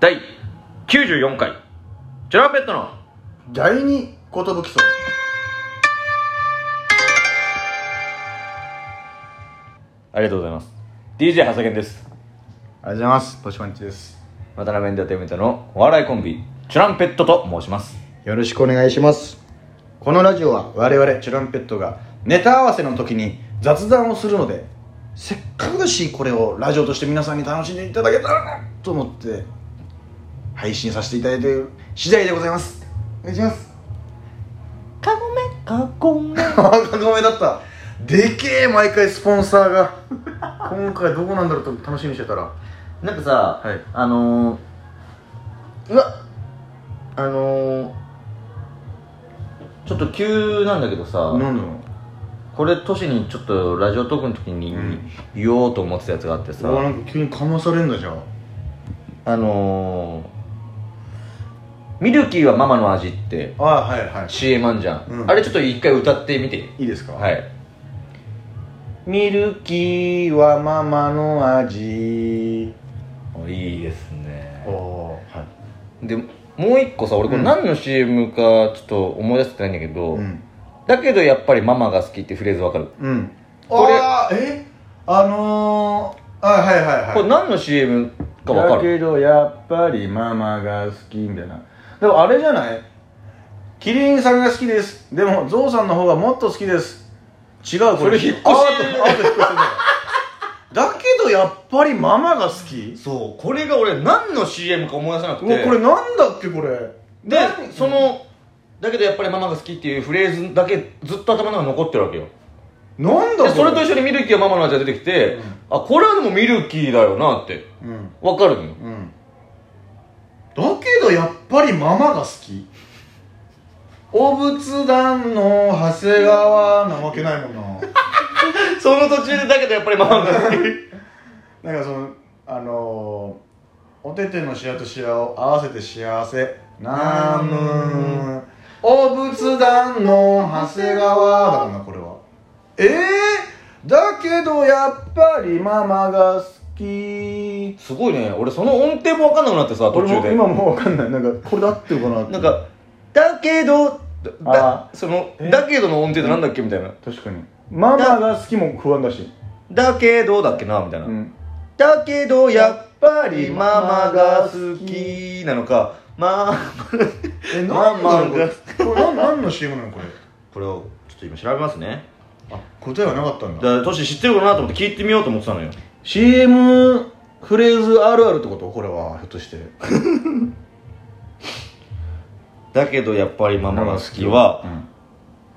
第94回。チュランペットの。第二寿そうありがとうございます。DJ 長谷健です。ありがとうございます。ポチパンチです。渡辺エンターテインメントの。お笑いコンビ。チュランペットと申します。よろしくお願いします。このラジオは我々チュランペットがネタ合わせの時に雑談をするのでせっかくだしこれをラジオとして皆さんに楽しんでいただけたらなと思って配信させていただいている次第でございます。お願いします。カゴメ？カゴメ。あかごめだった。でけえ毎回スポンサーが。今回どこなんだろうと楽しみにしてたら。なんかさ、はい。あのー、うわあのー、ちょっと急なんだけどさ何だろう。これ都市にちょっとラジオトークの時にうん。言おうと思ってたやつがあってさ、うわなんか急にかまされんだじゃん。あのー、ミルキーはママの味ってあはいはい。CM あんじゃん、うん。あれちょっと一回歌ってみて。いいですか？はい。ミルキーはママの味。おいいですね。おおはい。でもう一個さ俺これうん。何の CM かちょっと思い出せてないんだけど、うん。だけどやっぱりママが好きってフレーズわかる？うん。これあーえ？あのー、あはいはいはい。これ何の CM かわかる？だけどやっぱりママが好きみたいなでもあれじゃない？キリンさんが好きです。でもゾウさんの方がもっと好きです。違うこそれ引っ越し。だだけどやっぱりママが好き？そうこれが俺何の CM か思い出せなくて。うわこれなんだっけこれ？で何そのだけどやっぱりママが好きっていうフレーズだけずっと頭の中に残ってるわけよ。なんだでそれと緒一緒にミルキーはママの味が出てきて、うん。あこれはでもミルキーだよなって。うん。わかるのよ。うんだけどやっぱりママが好き。お仏壇の長谷川なわけないもんな。その途中でだけどやっぱりママが好き。なんかそのあのー、お手手のシワとシワを合わせ。て幸せナムお仏壇の長谷川だもんなこれは。ええー、だけどやっぱりママが好きすごいね。俺その音程も分かんなくなってさ途俺も中で。今もう分かんない。なんかこれで合ってるかな。ってなんかだけどだあそのえだけどの音程ってなんだっけみたいな。確かに。ママが好きも不安だし。だけどだっけなみたいな、うん。だけどやっぱりママが好きなのかまあえママが。これこれ何何の CM なのこれ？これをちょっと今調べますね。あ答えはなかったんだ。だからトシ知ってるかなと思って聞いてみようと思ってたのよ CM フレーズあるあるってこと？これはひょっとして。だけどやっぱりママが好きは、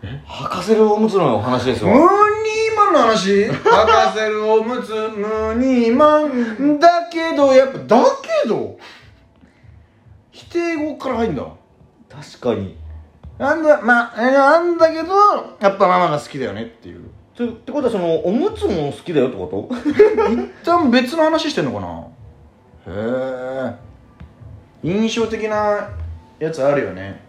履かせるおむつのお話ですよムーニーマンの話？履かせるおむつムーニーマン。だけどやっぱだけど否定語から入んだ。確かに。なんだまあえなんだけどやっぱママが好きだよねっていうってってことはそのおむつも好きだよってこと？一旦別の話してんのかな？へえ。印象的なやつあるよね。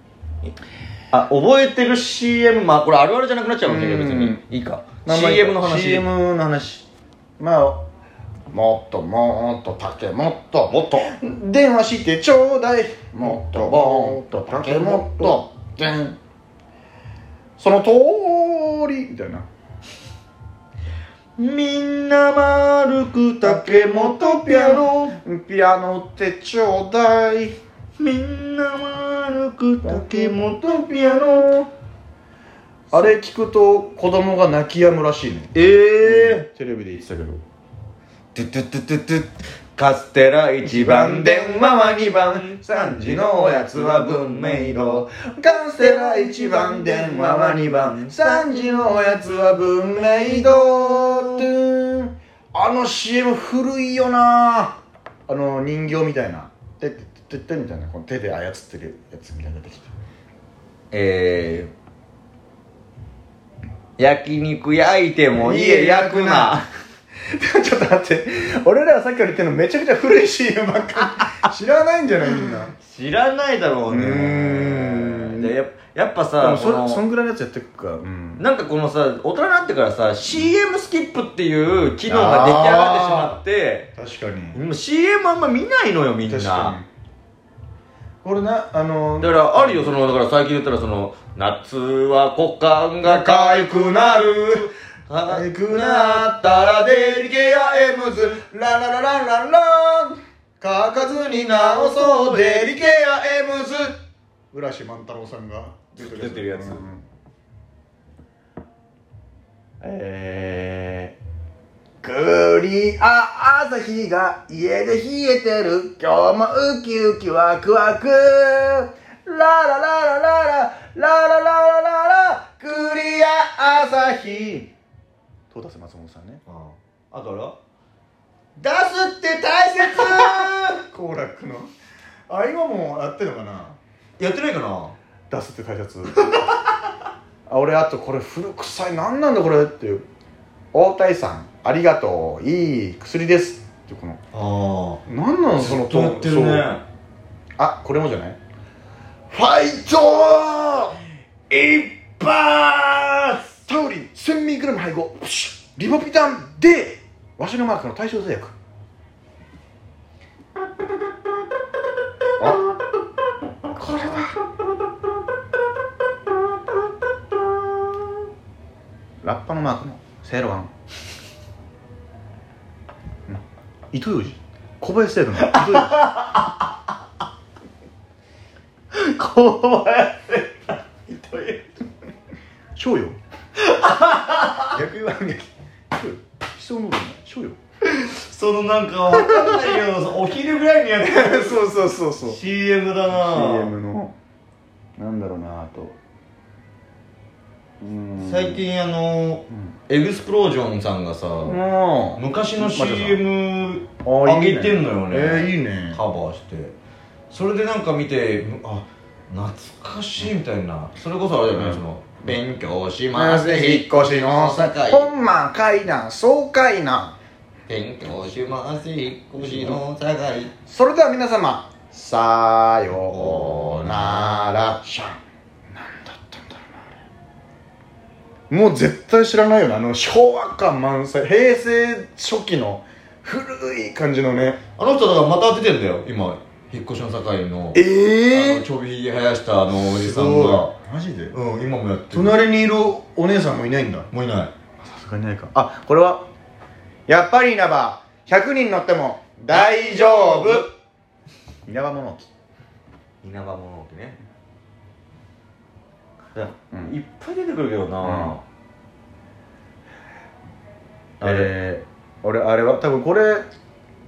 あ覚えてる CM まあこれあるあるじゃなくなっちゃうかもしれないけど別うん。に。いいか。CM の話。CM の話。まあもっともっと竹もっともっと。電話してちょうだい。もっともっと竹もっと。でんその通りみたいなみんな丸く竹本ピアノ。ピアノってちょうだい。みんな丸く竹本ピアノ。あれ聞くと子供が泣き止むらしいね。ええテレビで言ってたけど。トゥトゥトゥトゥトゥカステラ1番電話は2番。3時のおやつは文明堂カステラ1番電話は2番。3時のおやつは文明堂あの CM 古いよな。あの人形みたいな。てってっててみたいな。この手で操ってるやつみたいな出てきて。えー、焼肉焼いても家焼くな。ちょっと待って。俺らがさっきから言ってるのめちゃくちゃ古い CM ばっかり。知らないんじゃないみんな。知らないだろうね。うでややっぱでさもそそんぐらいのやつやってくか。うん。なんかこのさ大人になってからさ CM スキップっていう機能が出来上がってしまって確かに。もう CM あんま見ないのよみんな。確かこれなあのだからあるよそのだから最近言ったらその夏は股間がかゆくなるかゆくなったらデリケアエムズ。ラララランランラン。書かずに直そうデリケアエムズ。浦島万太郎さんが出出てるやつ。うん。えー、栗あ朝日が家で冷えてる。今日もウキウキワクワク。ラララララララララララ。ララ栗や朝日トータス松本さんね。あから出すって大切！好楽の。あ今もやってんのかな？やってないかな？出すって大切。あ俺あとこれ古臭い何なんだこれっていう。大谷さんありがとう。いい薬です。ってこの。あ何なのそのずっとやってるね。あこれもじゃない？ファイト一発タウリン 1000mg 配合。リボピタンでわしのマークの対象製薬。あこれだ。ラッパのマークのセイロガン。うん糸ようじ。小林製の糸ようじ。小林糸よ賞よ逆言わん逆賞よ人の賞よ。そのなんかわかんないけどお昼ぐらいにやってる。そうそうそうそう。CM だな CM の。なんだろうなあと。最近あのうん。エグスプロージョンさんがさも昔の CM 上げてんのよね。えーいいね。カバーして。それでなんか見てあ懐かしいみたいな。それこそあれだよね、うん。その勉強しまますず引っ越しの。境本間階段爽快な勉強します。引っ越しの境。それでは皆様さようなら。シャン何だったんだろうなあれ。もう絶対知らないよね。あの昭和感満載平成初期の古い感じのね。あの人だからまた出てんだよ今引っ越しの境のえあのちょびひげ生やしたあのおじさんがマジで？うん今もやってる。隣にいるお姉さんもいないんだ。もういない。さすがにないか。あこれはやっぱり稲葉。100人乗っても大丈夫。稲葉物置。稲葉物置ね。いや、うん。いっぱい出てくるけどな、うん。あれ。えー、俺あれは多分これ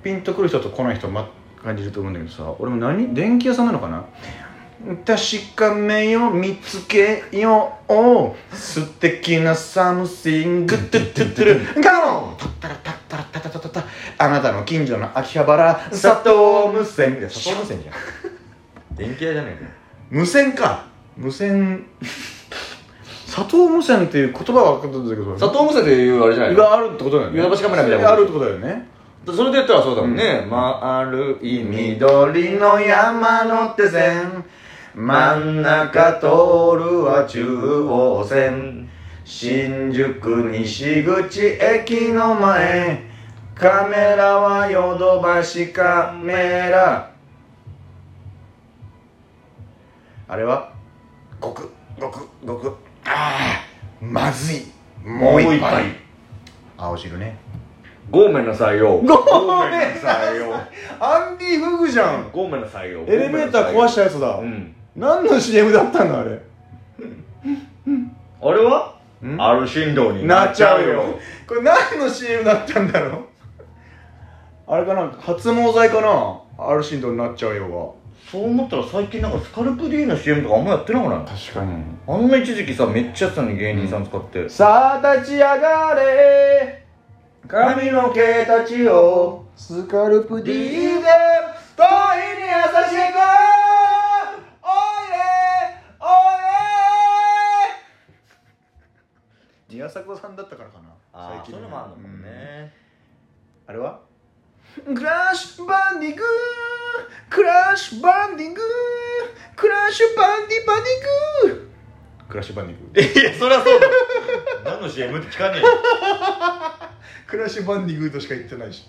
ピンとくる人と来ない人ま感じると思うんだけどさ俺も何？電気屋さんなのかな？確かめよ見つけよう素敵なサムシングトゥトゥトゥルガオン！タッタラタッタラタタタタタあなたの近所の秋葉原佐藤無線。いや佐藤無線じゃん。電気屋じゃねえか。無線か。無線。佐藤無線っていう言葉は分かったんだけど。佐藤無線っていうあれじゃないの？があるってことだよね。ヨドバシカメラみたいなあるってことだよねそれで言ったらそうだもんね、うん。丸い緑の山手線。真ん中通るは中央線。新宿西口駅の前。カメラはヨドバシカメラ。あれは？ごくごくごくああまずい。もう一杯。青汁ねゴーメンの採用ごめんなさいよ。アンディ・フグじゃん。ゴーメンの採用エレベーター壊したやつだ、うん何の CM だったんだあれ？あれは？ん？アル振動になっちゃうよ。これ何の CM だったんだろう？あれかな？発毛剤かな？アルシンドになっちゃうよそう思ったら最近なんかスカルプ D の CM とかあんまやってなくない？が確かに。あんな一時期さめっちゃやってたのに芸人さん使って、さあ立ち上がれ髪の毛たちをスカルプ D で遠いに優しくおいでおいで。宮迫さんだったからかな。ああそういうのもあるのかもね、あれは？クラッシュバンディング。クラッシュバンディング。クラッシュバンディバンディング。クラッシュバンディング。いやそりゃそうだ。何の CM って聞かねえよクラッシュバンディングとしか言ってないし。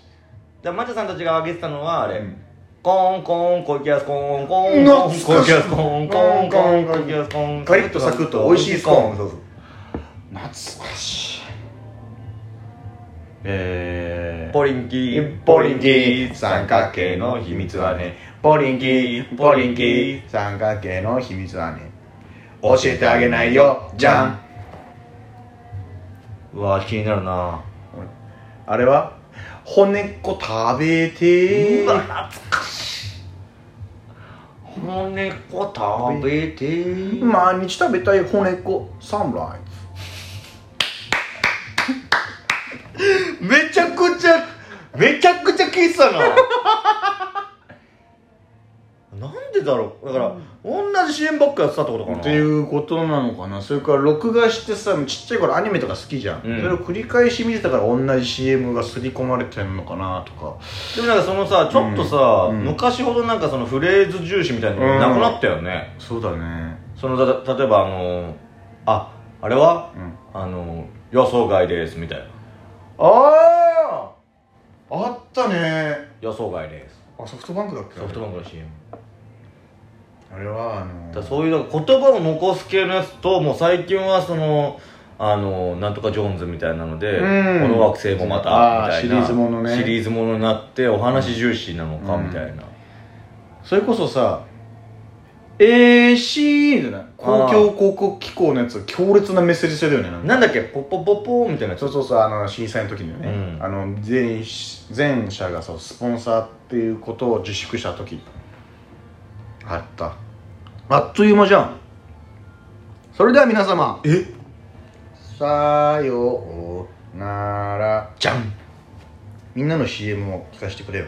じゃあマチャさんたちが挙げてたのはあれ、うん。コンコン小池康コンコン。コン小池康コンコンコン小池康コンカリッとサクッと美味しいスコーンそうそう懐かしいえー、ポリンキーポリンキー三角形の秘密はねポリンキーポリンキー三角形の秘密はね教えてあげないよじゃんうわ気になるなあれは？骨っこ食べて。うわ懐かしい。骨っこ食べて。毎日食べたい骨っこサンライ。めちゃくちゃめちゃくちゃ聞いてたなだろう。だから、同じ CM ばっかやってたってことかな。っていうことなのかな。それから録画してさちっちゃい頃アニメとか好きじゃん、うん。それを繰り返し見てたから同じ CM が刷り込まれてんのかなとか。でもなんかそのさちょっとさ、うん。昔ほどなんかそのフレーズ重視みたいなのなくなったよね、そうだね。そのだ例えばあのああれは？うん。あの予想外ですみたいな。あああったね。予想外です。あソフトバンクだっけ？ソフトバンクの CM あれはあのだからそういうなんか言葉を残す系のやつともう最近はそのあのなんとかジョーンズみたいなので、うん。この惑星もまたみたいなシリーズものね。シリーズものになってお話重視なのかみたいな、それこそさ AC じゃない？公共広告機構のやつ強烈なメッセージ性だよねなんか。なんだっけ？ポッポポッポみたいなそうそうそうあの震災の時にね、うん。あの全全社がそうスポンサーっていうことを自粛した時あった。あっという間じゃん。それでは皆様。え？さようなら。じゃん。みんなの CM を聞かせてくれよ